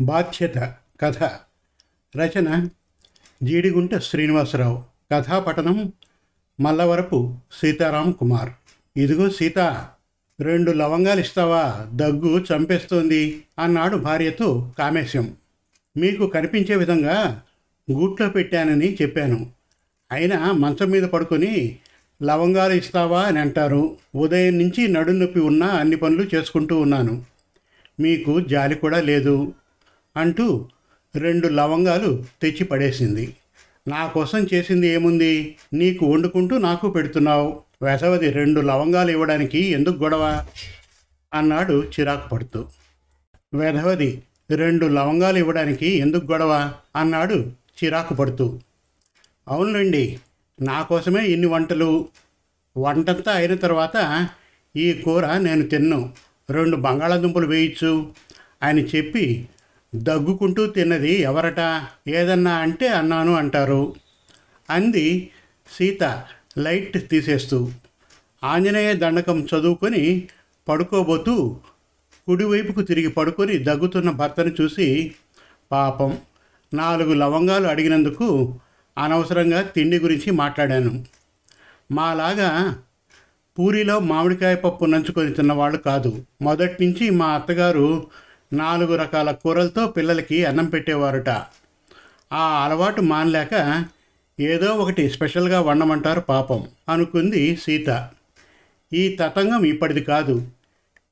బాధ్యత కథ రచన జీడిగుంట శ్రీనివాసరావు. కథాపఠనం మల్లవరపు సీతారాం కుమార్. ఇదిగో సీత రెండు లవంగాలు ఇస్తావా? దగ్గు చంపేస్తోంది అన్నాడు భార్యతో కామేశం. మీకు కనిపించే విధంగా గూట్లో పెట్టానని చెప్పాను. అయినా మంచం మీద పడుకొని లవంగాలు ఇస్తావా అని అంటారు. ఉదయం నుంచి నడునొప్పి ఉన్నా అన్ని పనులు చేసుకుంటూ ఉన్నాను. మీకు జాలి కూడా లేదు. అంటూ రెండు లవంగాలు తెచ్చి పడేసింది. నా కోసం చేసింది ఏముంది? నీకు వండుకుంటూ నాకు పెడుతున్నావు. వేసవది రెండు లవంగాలు ఇవ్వడానికి ఎందుకు గొడవ? అన్నాడు చిరాకు పడుతూ. వెధవది రెండు లవంగాలు ఇవ్వడానికి ఎందుకు గొడవ? అన్నాడు చిరాకు పడుతూ. అవునులేండి నా కోసమే ఇన్ని వంటలు. వంటంతా అయిన తర్వాత ఈ కూర నేను తిన్ను. రెండు బంగాళాదుంపలు వేయచ్చు అని చెప్పి దగ్గుకుంటూ తిన్నది ఎవరట? ఏదన్నా అంటే అన్నాను అంటారు. అంది సీత లైట్ తీసేస్తూ. ఆంజనేయ దండకం చదువుకొని పడుకోబోతూ కుడివైపుకు తిరిగి పడుకొని దగ్గుతున్న భర్తను చూసి పాపం నాలుగు లవంగాలు అడిగినందుకు అనవసరంగా తిండి గురించి మాట్లాడాను. మాలాగా పూరిలో మామిడికాయ పప్పు నంచుకొని తిన్నవాళ్ళు కాదు. మొదటి నుంచి మా అత్తగారు నాలుగు రకాల కూరలతో పిల్లలకి అన్నం పెట్టేవారుట. ఆ అలవాటు మానలేక ఏదో ఒకటి స్పెషల్గా వండమంటారు పాపం అనుకుంది సీత. ఈ తతంగం ఇప్పటిది కాదు.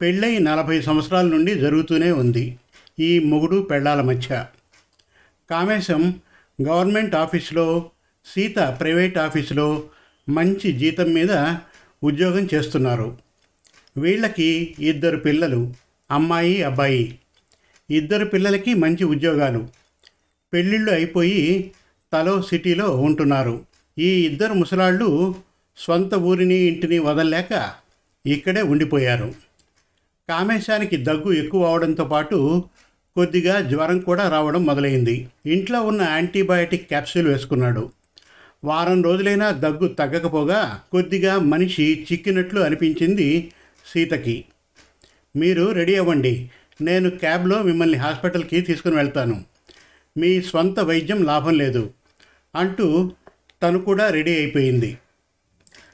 పెళ్ళై నలభై సంవత్సరాల నుండి జరుగుతూనే ఉంది ఈ మొగుడు పెళ్ళాల మధ్య. కామేశం గవర్నమెంట్ ఆఫీస్లో సీత ప్రైవేట్ ఆఫీసులో మంచి జీతం మీద ఉద్యోగం చేస్తున్నారు. వీళ్ళకి ఇద్దరు పిల్లలు అమ్మాయి అబ్బాయి. ఇద్దరు పిల్లలకి మంచి ఉద్యోగాలు. పెళ్ళిళ్ళు అయిపోయి తలో సిటీలో ఉంటున్నారు. ఈ ఇద్దరు ముసలాళ్ళు సొంత ఊరిని ఇంటిని వదలలేక ఇక్కడే ఉండిపోయారు. కామేశానికి దగ్గు ఎక్కువ అవడంతో పాటు కొద్దిగా జ్వరం కూడా రావడం మొదలైంది. ఇంట్లో ఉన్న యాంటీబయాటిక్ క్యాప్సూల్ వేసుకున్నాడు. వారం రోజులైనా దగ్గు తగ్గకపోగా కొద్దిగా మనిషి చిక్కినట్లు అనిపించింది సీతకి. మీరు రెడీ అవ్వండి. నేను క్యాబ్లో మిమ్మల్ని హాస్పిటల్కి తీసుకుని వెళ్తాను. మీ స్వంత వైద్యం లాభం లేదు. అంటూ తను కూడా రెడీ అయిపోయింది.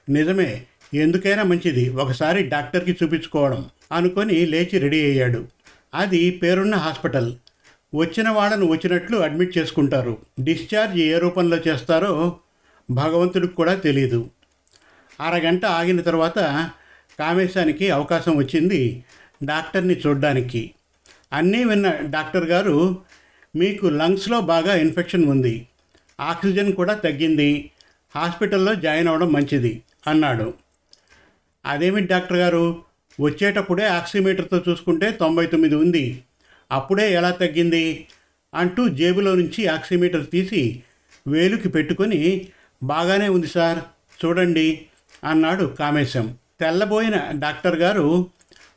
నిజమే ఎందుకైనా మంచిది. ఒకసారి డాక్టర్కి చూపించుకోవడం అనుకొని లేచి రెడీ అయ్యాడు. అది పేరున్న హాస్పిటల్. వచ్చిన వాళ్ళను వచ్చినట్లు అడ్మిట్ చేసుకుంటారు. డిశ్చార్జ్ ఏ రూపంలో చేస్తారో భగవంతుడికి కూడా తెలియదు అరగంట ఆగిన తర్వాత కామేశానికి అవకాశం వచ్చింది. డాక్టర్ని చూడ్డానికి. అన్నీ విన్న డాక్టర్ గారు మీకు లంగ్స్లో బాగా ఇన్ఫెక్షన్ ఉంది. ఆక్సిజన్ కూడా తగ్గింది. హాస్పిటల్లో జాయిన్ అవ్వడం మంచిది అన్నాడు. అదేమిటి డాక్టర్ గారు? వచ్చేటప్పుడే ఆక్సిమీటర్తో చూసుకుంటే తొంభై తొమ్మిది ఉంది. అప్పుడే ఎలా తగ్గింది? అంటూ జేబులో నుంచి ఆక్సిమీటర్ తీసి వేలుకి పెట్టుకొని బాగానే ఉంది సార్ చూడండి అన్నాడు కామేశం. తెల్లబోయిన డాక్టర్ గారు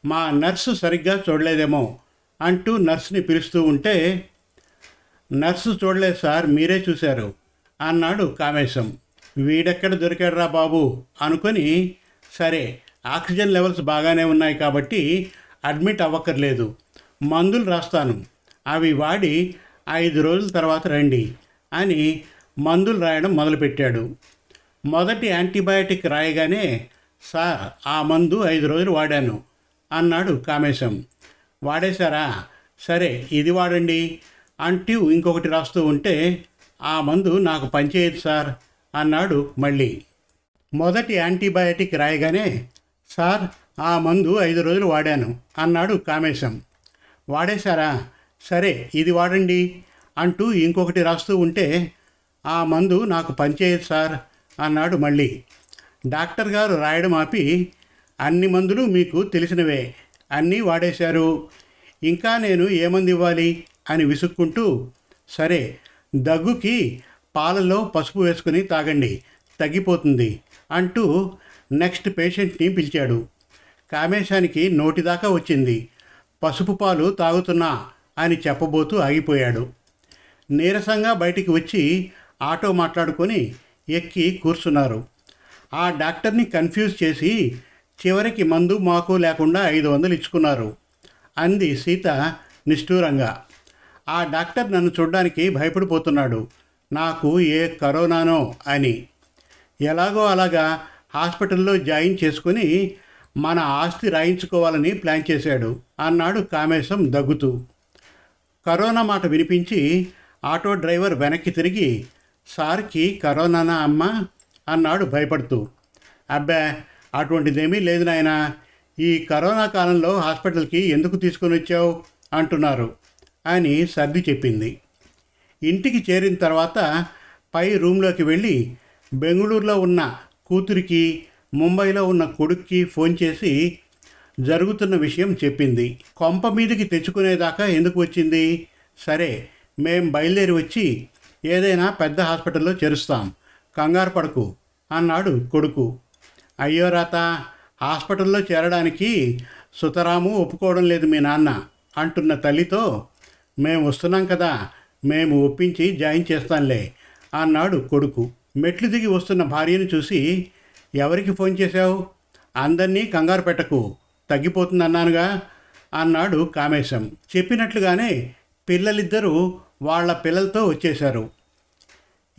మా నర్సు సరిగ్గా చూడలేదేమో అంటూ నర్సుని పిలుస్తూ ఉంటే నర్సు చూడలేదు సార్ మీరే చూశారు అన్నాడు కామేశం. వీడెక్కడ దొరికాడురా బాబు? అనుకొని సరే ఆక్సిజన్ లెవెల్స్ బాగానే ఉన్నాయి కాబట్టి అడ్మిట్ అవ్వక్కర్లేదు మందులు రాస్తాను అవి వాడి ఐదు రోజుల తర్వాత రండి అని మందులు రాయడం మొదలుపెట్టాడు. మొదటి యాంటీబయాటిక్ రాయగానే సార్ ఆ మందు ఐదు రోజులు వాడాను అన్నాడు కామేశం. వాడేశారా? సరే ఇది వాడండి. అంటూ ఇంకొకటి రాస్తూ ఉంటే ఆ మందు నాకు పనిచేయదు సార్ అన్నాడు మళ్ళీ. మొదటి యాంటీబయాటిక్ రాయగానే సార్ ఆ మందు ఐదు రోజులు వాడాను అన్నాడు కామేశం. వాడేశారా? సరే ఇది వాడండి అంటూ ఇంకొకటి రాస్తూ ఉంటే ఆ మందు నాకు పనిచేయదు సార్ అన్నాడు మళ్ళీ. డాక్టర్ గారు రాయడం ఆపి అన్ని మందులు మీకు తెలిసినవే. అన్నీ వాడేశారు. ఇంకా నేను ఏ ఇవ్వాలి? అని విసుక్కుంటూ సరే దగ్గుకి పాలలో పసుపు వేసుకుని తాగండి. తగ్గిపోతుంది అంటూ నెక్స్ట్ పేషెంట్ని పిలిచాడు. కామేశానికి నోటిదాకా వచ్చింది. పసుపు పాలు తాగుతున్నా అని చెప్పబోతూ ఆగిపోయాడు. నీరసంగా బయటికి వచ్చి ఆటో మాట్లాడుకొని ఎక్కి కూర్చున్నారు. ఆ డాక్టర్ని కన్ఫ్యూజ్ చేసి చివరికి మందు మాకు లేకుండా ఐదు వందలు ఇచ్చుకున్నారు. అంది సీత నిష్ఠూరంగా. ఆ డాక్టర్ నన్ను చూడడానికి భయపడిపోతున్నాడు. నాకు ఏ కరోనానో అని. ఎలాగో అలాగా హాస్పిటల్లో జాయిన్ చేసుకుని మన ఆస్తి రాయించుకోవాలని ప్లాన్ చేశాడు అన్నాడు కామేశం దగ్గుతూ. కరోనా మాట వినిపించి ఆటో డ్రైవర్ వెనక్కి తిరిగి సార్కి కరోనానా అమ్మ? అన్నాడు భయపడుతూ. అబ్బా అటువంటిదేమీ లేదు నాయన. ఈ కరోనా కాలంలో హాస్పిటల్కి ఎందుకు తీసుకొని వచ్చావు? అంటున్నారు. అని సర్ది చెప్పింది. ఇంటికి చేరిన తర్వాత పై రూమ్లోకి వెళ్ళి బెంగళూరులో ఉన్న కూతురికి ముంబైలో ఉన్న కొడుక్కి ఫోన్ చేసి జరుగుతున్న విషయం చెప్పింది. కొంప మీదకి తెచ్చుకునేదాకా ఎందుకు వచ్చింది? సరే మేం బయలుదేరి వచ్చి ఏదైనా పెద్ద హాస్పిటల్లో చేరుస్తాం. కంగారు పడకు అన్నాడు కొడుకు. అయ్యో రాత హాస్పిటల్లో చేరడానికి సుతరాము ఒప్పుకోవడం లేదు మీ నాన్న అంటున్న తల్లితో మేము వస్తున్నాం కదా మేము ఒప్పించి జాయిన్ చేస్తాంలే అన్నాడు కొడుకు. మెట్లు దిగి వస్తున్న భార్యను చూసి ఎవరికి ఫోన్ చేశావు? అందరినీ కంగారు పెట్టకు తగ్గిపోతుందన్నానుగా అన్నాడు కామేశం. చెప్పినట్లుగానే పిల్లలిద్దరూ వాళ్ళ పిల్లలతో వచ్చేశారు.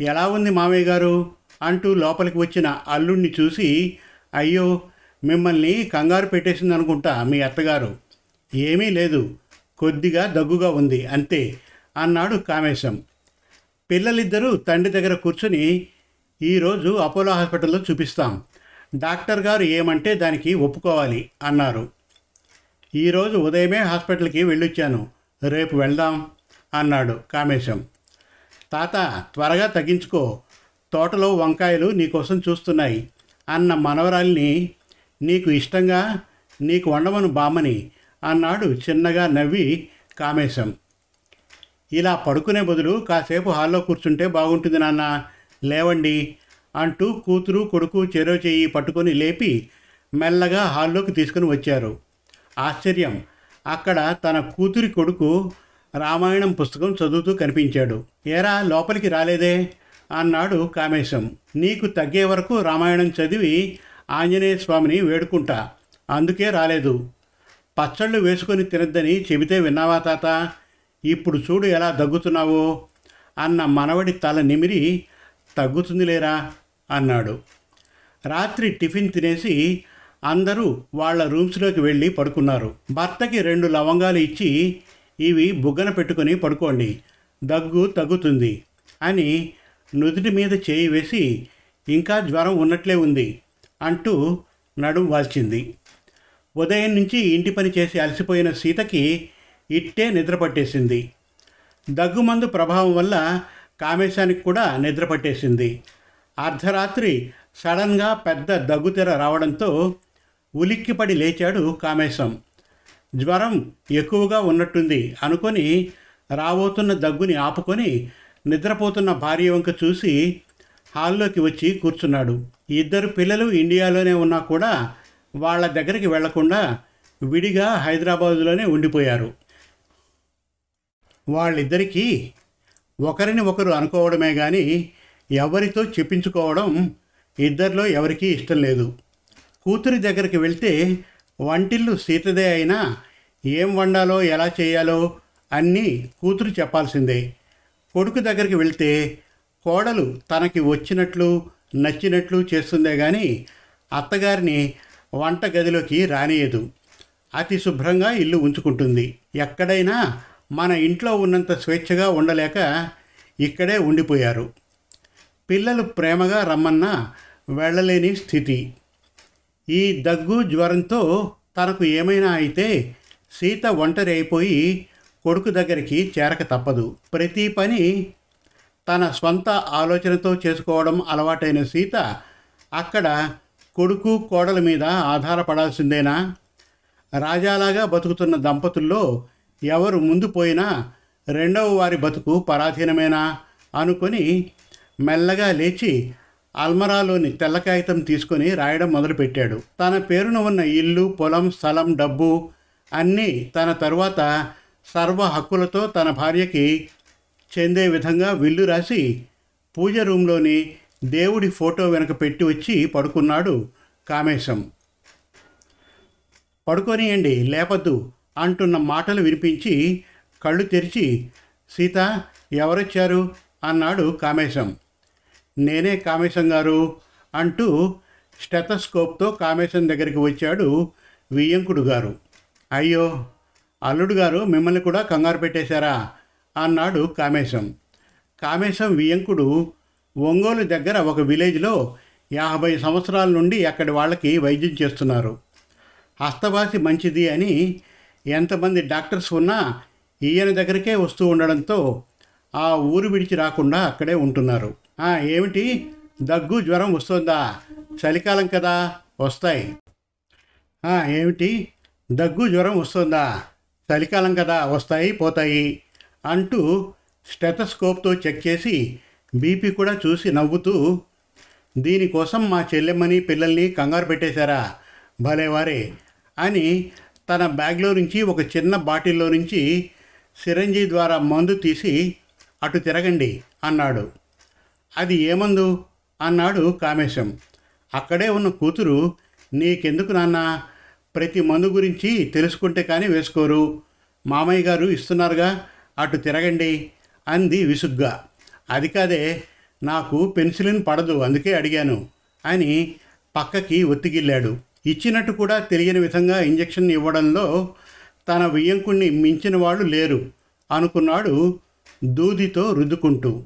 ఎలా ఉంది మామయ్య గారు? అంటూ లోపలికి వచ్చిన అల్లుణ్ణి చూసి అయ్యో మిమ్మల్ని కంగారు పెట్టేసింది అనుకుంటా మీ అత్తగారు. ఏమీ లేదు కొద్దిగా దగ్గుగా ఉంది అంతే అన్నాడు కామేశం. పిల్లలిద్దరూ తండ్రి దగ్గర కూర్చొని ఈరోజు అపోలో హాస్పిటల్లో చూపిస్తాం. డాక్టర్ గారు ఏమంటే దానికి ఒప్పుకోవాలి అన్నారు. ఈరోజు ఉదయమే హాస్పిటల్కి వెళ్ళొచ్చాను. రేపు వెళ్దాం అన్నాడు కామేశం. తాత త్వరగా తగ్గించుకో. తోటలో వంకాయలు నీకోసం చూస్తున్నాయి. అన్న మనవరాల్ని నీకు ఇష్టంగా నీకు వండమను బామ్మని అన్నాడు చిన్నగా నవ్వి కామేశం. ఇలా పడుకునే బదులు కాసేపు హాల్లో కూర్చుంటే బాగుంటుంది నాన్న లేవండి అంటూ కూతురు కొడుకు చెరో చెయ్యి పట్టుకొని లేపి మెల్లగా హాల్లోకి తీసుకుని వచ్చారు. ఆశ్చర్యం అక్కడ తన కూతురి కొడుకు రామాయణం పుస్తకం చదువుతూ కనిపించాడు. ఏరా లోపలికి రాలేదే? అన్నాడు కామేశం. నీకు తగ్గే వరకు రామాయణం చదివి ఆంజనేయ స్వామిని వేడుకుంటా. అందుకే రాలేదు. పచ్చళ్ళు వేసుకొని తినద్దని చెబితే విన్నావా తాత? ఇప్పుడు చూడు ఎలా దగ్గుతున్నావో అన్న మనవడి తల నిమిరి తగ్గుతుందిలేరా అన్నాడు. రాత్రి టిఫిన్ తినేసి అందరూ వాళ్ళ రూమ్స్లోకి వెళ్ళి పడుకున్నారు. భర్తకి రెండు లవంగాలు ఇచ్చి ఇవి బుగ్గన పెట్టుకొని పడుకోండి. దగ్గు తగ్గుతుంది అని నుదుటి మీద చేయి వేసి ఇంకా జ్వరం ఉన్నట్లే ఉంది అంటూ నడుం వాల్చింది. ఉదయం నుంచి ఇంటి పని చేసి అలసిపోయిన సీతకి ఇట్టే నిద్రపట్టేసింది దగ్గుమందు ప్రభావం వల్ల కామేశానికి కూడా నిద్రపట్టేసింది అర్ధరాత్రి సడన్గా పెద్ద దగ్గుతెర రావడంతో ఉలిక్కిపడి లేచాడు కామేశం. జ్వరం ఎక్కువగా ఉన్నట్టుంది అనుకొని రాబోతున్న దగ్గుని ఆపుకొని నిద్రపోతున్న భార్య వంక చూసి హాల్లోకి వచ్చి కూర్చున్నాడు. ఇద్దరు పిల్లలు ఇండియాలోనే ఉన్నా కూడా వాళ్ళ దగ్గరికి వెళ్ళకుండా విడిగా హైదరాబాదులోనే ఉండిపోయారు. వాళ్ళిద్దరికీ ఒకరిని ఒకరు అనుకోవడమే కానీ ఎవరితో చెప్పించుకోవడం ఇద్దరిలో ఎవరికీ ఇష్టం లేదు. కూతురి దగ్గరికి వెళ్తే వంటిల్లు సీతదే అయినా ఏం వండాలో ఎలా చేయాలో అన్నీ కూతురు చెప్పాల్సిందే. కొడుకు దగ్గరికి వెళ్తే కోడలు తనకి వచ్చినట్లు నచ్చినట్లు చేస్తుందే కానీ అత్తగారిని వంట గదిలోకి రానియదు అతి శుభ్రంగా ఇల్లు ఉంచుకుంటుంది. ఎక్కడైనా మన ఇంట్లో ఉన్నంత స్వేచ్ఛగా ఉండలేక ఇక్కడే ఉండిపోయారు. పిల్లలు ప్రేమగా రమ్మన్నా వెళ్ళలేని స్థితి. ఈ దగ్గు జ్వరంతో తనకు ఏమైనా అయితే సీత ఒంటరి అయిపోయి కొడుకు దగ్గరికి చేరక తప్పదు. ప్రతి పని తన స్వంత ఆలోచనతో చేసుకోవడం అలవాటైన సీత అక్కడ కొడుకు కోడల మీద ఆధారపడాల్సిందేనా? రాజాలాగా బతుకుతున్న దంపతుల్లో ఎవరు ముందు పోయినా రెండవ వారి బతుకు పరాధీనమేనా? అనుకొని మెల్లగా లేచి అల్మరాలోని తెల్ల కాగితం తీసుకొని రాయడం మొదలుపెట్టాడు. తన పేరున ఉన్న ఇల్లు పొలం స్థలం డబ్బు అన్నీ తన తరువాత సర్వ హక్కులతో తన భార్యకి చెందే విధంగా విల్లు రాసి పూజ రూంలోని దేవుడి ఫోటో వెనక పెట్టి వచ్చి పడుకున్నాడు కామేశం. పడుకోనియండి లేపద్దు అంటున్న మాటలు వినిపించి కళ్ళు తెరిచి సీత ఎవరొచ్చారు? అన్నాడు కామేశం. నేనే కామేశం గారు అంటూ స్టెతస్కోప్తో కామేశం దగ్గరికి వచ్చాడు వియ్యంకుడు గారు. అయ్యో అల్లుడు గారు మిమ్మల్ని కూడా కంగారు పెట్టేశారా? అన్నాడు కామేశం. కామేశం వియంకుడు ఒంగోలు దగ్గర ఒక విలేజ్లో యాభై సంవత్సరాల నుండి అక్కడి వాళ్ళకి వైద్యం చేస్తున్నారు. హస్తవాసి మంచిది అని ఎంతమంది డాక్టర్స్ ఉన్నా ఈయన దగ్గరికే వస్తూ ఉండడంతో ఆ ఊరు విడిచి రాకుండా అక్కడే ఉంటున్నారు. ఏమిటి? దగ్గు జ్వరం వస్తుందా? చలికాలం కదా వస్తాయి. ఏమిటి? దగ్గు జ్వరం వస్తుందా? చలికాలం కదా వస్తాయి పోతాయి అంటూ స్టెథస్కోప్తో చెక్ చేసి బీపీ కూడా చూసి నవ్వుతూ దీనికోసం మా చెల్లెమ్మని పిల్లల్ని కంగారు పెట్టేశారా? భలేవారే అని తన బ్యాగ్లో నుంచి ఒక చిన్న బాటిల్లో నుంచి సిరంజీ ద్వారా మందు తీసి అటు తిరగండి అన్నాడు. అది ఏమందు అన్నాడు కామేశం. అక్కడే ఉన్న కూతురు నీకెందుకు నాన్నా? ప్రతి మందు గురించి తెలుసుకుంటే కానీ వేసుకోరు. మామయ్య గారు ఇస్తున్నారుగా? అటు తిరగండి అంది విసుగ్గా. అది కాదే నాకు పెన్సిలిన్ పడదు అందుకే అడిగాను అని పక్కకి ఒత్తిగిల్లాడు. ఇచ్చినట్టు కూడా తెలియని విధంగా ఇంజెక్షన్ ఇవ్వడంలో తన వియ్యంకుణ్ణి మించిన వాళ్ళు లేరు అనుకున్నాడు దూదితో రుద్దుకుంటూ.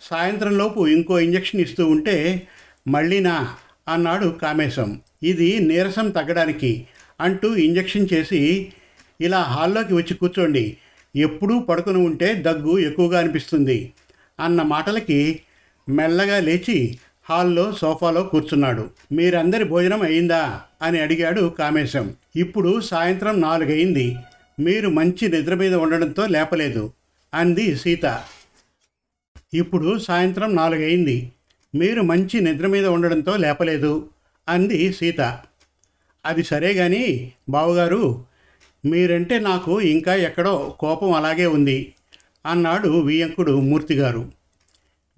సాయంత్రంలోపు ఇంకో ఇంజెక్షన్ ఇస్తూ ఉంటే మళ్ళీనా అన్నాడు కామేశం. ఇది నీరసం తగ్గడానికి అంటూ ఇంజెక్షన్ చేసి ఇలా హాల్లోకి వచ్చి కూర్చోండి. ఎప్పుడూ పడుకుని ఉంటే దగ్గు ఎక్కువగా అనిపిస్తుంది అన్న మాటలకి మెల్లగా లేచి హాల్లో సోఫాలో కూర్చున్నాడు. మీరందరి భోజనం అయిందా? అని అడిగాడు కామేశం. ఇప్పుడు సాయంత్రం నాలుగయింది. మీరు మంచి నిద్ర మీద ఉండడంతో లేపలేదు. అంది సీత. ఇప్పుడు సాయంత్రం నాలుగయింది. మీరు మంచి నిద్ర మీద ఉండడంతో లేపలేదు అంది సీత. అది సరే గాని బావగారు మీరంటే నాకు ఇంకా ఎక్కడో కోపం అలాగే ఉంది అన్నాడు వియ్యంకుడు మూర్తిగారు.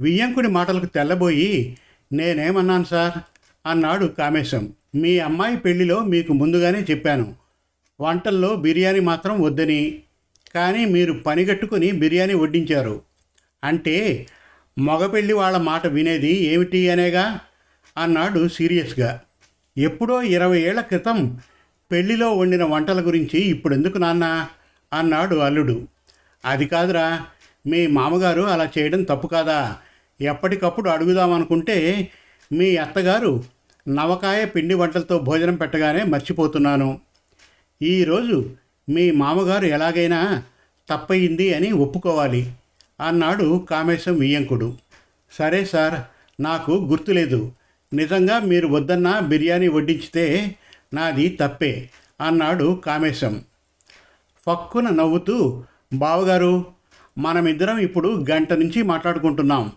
వియ్యంకుడి మాటలకు తెల్లబోయి నేనేమన్నాను సార్? అన్నాడు కామేశం. మీ అమ్మాయి పెళ్ళిలో మీకు ముందుగానే చెప్పాను. వంటల్లో బిర్యానీ మాత్రం వద్దని. కానీ మీరు పనిగట్టుకుని బిర్యానీ వడ్డించారు. అంటే మగపెళ్ళి వాళ్ళ మాట వినేది ఏమిటి అనేగా? అన్నాడు సీరియస్గా. ఎప్పుడో ఇరవై ఏళ్ళ క్రితం పెళ్ళిలో వండిన వంటల గురించి ఇప్పుడెందుకు నాన్న? అన్నాడు అల్లుడు. అది కాదురా మీ మామగారు అలా చేయడం తప్పు కాదా? ఎప్పటికప్పుడు అడుగుదామనుకుంటే మీ అత్తగారు నవకాయ పిండి వంటలతో భోజనం పెట్టగానే మర్చిపోతున్నాను. ఈరోజు మీ మామగారు ఎలాగైనా తప్పయింది అని ఒప్పుకోవాలి. అన్నాడు కామేశం వియ్యంకుడు. సరే సార్ నాకు గుర్తులేదు. నిజంగా మీరు వద్దన్నా బిర్యానీ వడ్డించితే నాది తప్పే అన్నాడు కామేశం. ఫక్కున నవ్వుతూ బావగారు మనమిద్దరం ఇప్పుడు గంట నుంచి మాట్లాడుకుంటున్నాం.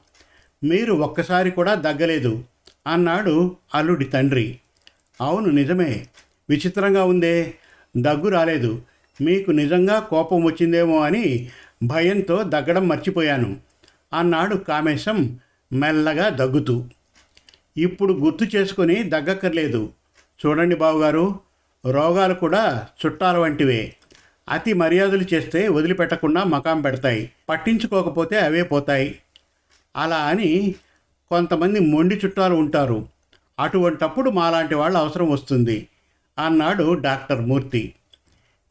మీరు ఒక్కసారి కూడా దగ్గలేదు అన్నాడు అల్లుడి తండ్రి. అవును నిజమే. విచిత్రంగా ఉందే. దగ్గు రాలేదు. మీకు నిజంగా కోపం వచ్చిందేమో అని భయంతో దగ్గడం మర్చిపోయాను. అన్నాడు కామేశం మెల్లగా దగ్గుతూ. ఇప్పుడు గుర్తు చేసుకొని దగ్గక్కర్లేదు. చూడండి బావుగారు రోగాలు కూడా చుట్టాల వంటివే. అతి మర్యాదలు చేస్తే వదిలిపెట్టకుండా మకాం పెడతాయి. పట్టించుకోకపోతే అవే పోతాయి. అలా అని కొంతమంది మొండి చుట్టాలు ఉంటారు. అటువంటప్పుడు మాలాంటి వాళ్ళ అవసరం వస్తుంది అన్నాడు డాక్టర్ మూర్తి.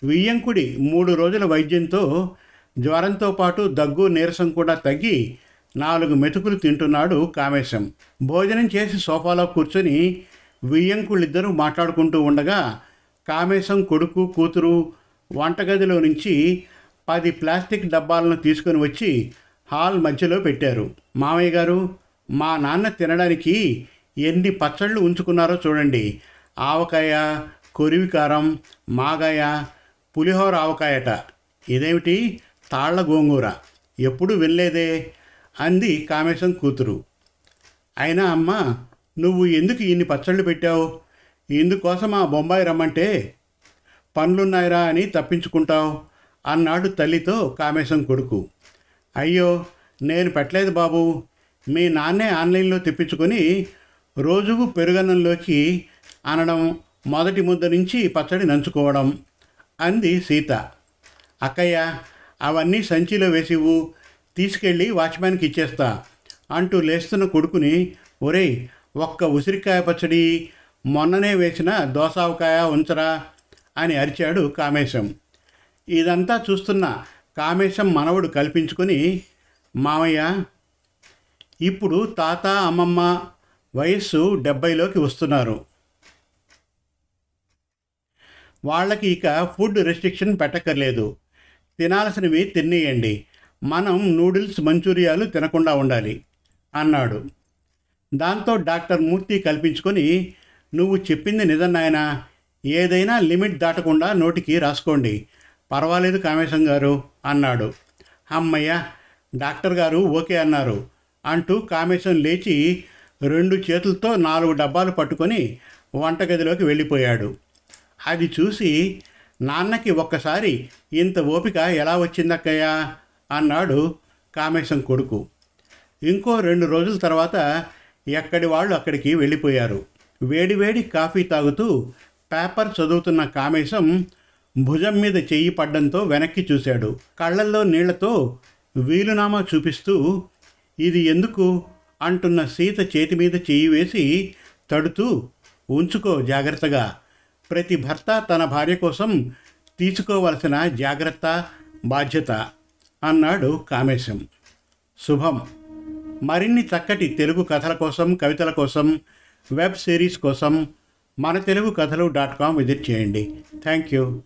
వియ్యంకుడి మూడు రోజుల వైద్యంతో జ్వరంతో పాటు దగ్గు నీరసం కూడా తగ్గి నాలుగు మెతుకులు తింటున్నాడు కామేశం. భోజనం చేసి సోఫాలో కూర్చొని వియ్యంకుళ్ళిద్దరూ మాట్లాడుకుంటూ ఉండగా కామేశం కొడుకు కూతురు వంటగదిలో నుంచి పది ప్లాస్టిక్ డబ్బాలను తీసుకొని వచ్చి హాల్ మధ్యలో పెట్టారు. మామయ్య గారు మా నాన్న తినడానికి ఎన్ని పచ్చళ్ళు ఉంచుకున్నారో చూడండి. ఆవకాయ కొరివికారం మాగాయ పులిహోర ఆవకాయట. ఇదేమిటి? తాళ్ళ గోంగూర. ఎప్పుడు వినలేదే? అంది కామేశం కూతురు. అయినా అమ్మ నువ్వు ఎందుకు ఇన్ని పచ్చళ్ళు పెట్టావు? ఇందుకోసం ఆ బొంబాయి రమ్మంటే పనులున్నాయిరా అని తప్పించుకుంటావు అన్నాడు తల్లితో కామేశం కొడుకు. అయ్యో నేను పెట్టలేదు బాబు. మీ నాన్నే ఆన్లైన్లో తెప్పించుకొని రోజుకు పెరుగన్నంలోకి అనడం మొదటి ముద్ద నుంచి పచ్చడి నంచుకోవడం అంది సీత. అక్కయ్య అవన్నీ సంచిలో వేసివు తీసుకెళ్ళి వాచ్మ్యాన్కి ఇచ్చేస్తా. అంటూ లేస్తున్న కొడుకుని ఒరేయ్ ఒక్క ఉసిరికాయ పచ్చడి మొన్ననే వేసిన దోసావకాయ ఉంచరా? అని అరిచాడు కామేశం. ఇదంతా చూస్తున్న కామేశం మనవడు కల్పించుకొని మామయ్య ఇప్పుడు తాత అమ్మమ్మ వయస్సు డెబ్బైలోకి వస్తున్నారు. వాళ్ళకి ఇక ఫుడ్ రెస్ట్రిక్షన్ పెట్టక్కర్లేదు. తినాల్సినవి తినేయండి మనం నూడిల్స్ మంచూరియాలు తినకుండా ఉండాలి అన్నాడు. దాంతో డాక్టర్ మూర్తి కల్పించుకొని నువ్వు చెప్పింది నిజం నాయన. ఏదైనా లిమిట్ దాటకుండా నోటికి రాసుకోండి. పర్వాలేదు కామేశం గారు అన్నాడు. అమ్మయ్య డాక్టర్ గారు ఓకే అన్నారు అంటూ కామేశం లేచి రెండు చేతులతో నాలుగు డబ్బాలు పట్టుకొని వంటగదిలోకి వెళ్ళిపోయాడు. అది చూసి నాన్నకి ఒక్కసారి ఇంత ఓపిక ఎలా వచ్చిందక్కయ్యా? అన్నాడు కామేశం కొడుకు. ఇంకో రెండు రోజుల తర్వాత ఎక్కడి వాళ్ళు అక్కడికి వెళ్ళిపోయారు. వేడివేడి కాఫీ తాగుతూ పేపర్ చదువుతున్న కామేశం భుజం మీద చెయ్యి పడ్డంతో వెనక్కి చూశాడు. కళ్ళల్లో నీళ్ళతో వీలునామా చూపిస్తూ ఇది ఎందుకు? అంటున్న సీత చేతి మీద చెయ్యి వేసి తడుతూ ఉంచుకో జాగ్రత్తగా. ప్రతి భర్త తన భార్య కోసం తీసుకోవలసిన జాగ్రత్త బాధ్యత అన్నాడు కామేశం. శుభం. మరిన్ని చక్కటి తెలుగు కథల కోసం కవితల కోసం వెబ్ సిరీస్ కోసం మన తెలుగు కథలు డాట్ కామ్ విజిట్ చేయండి. Thank you.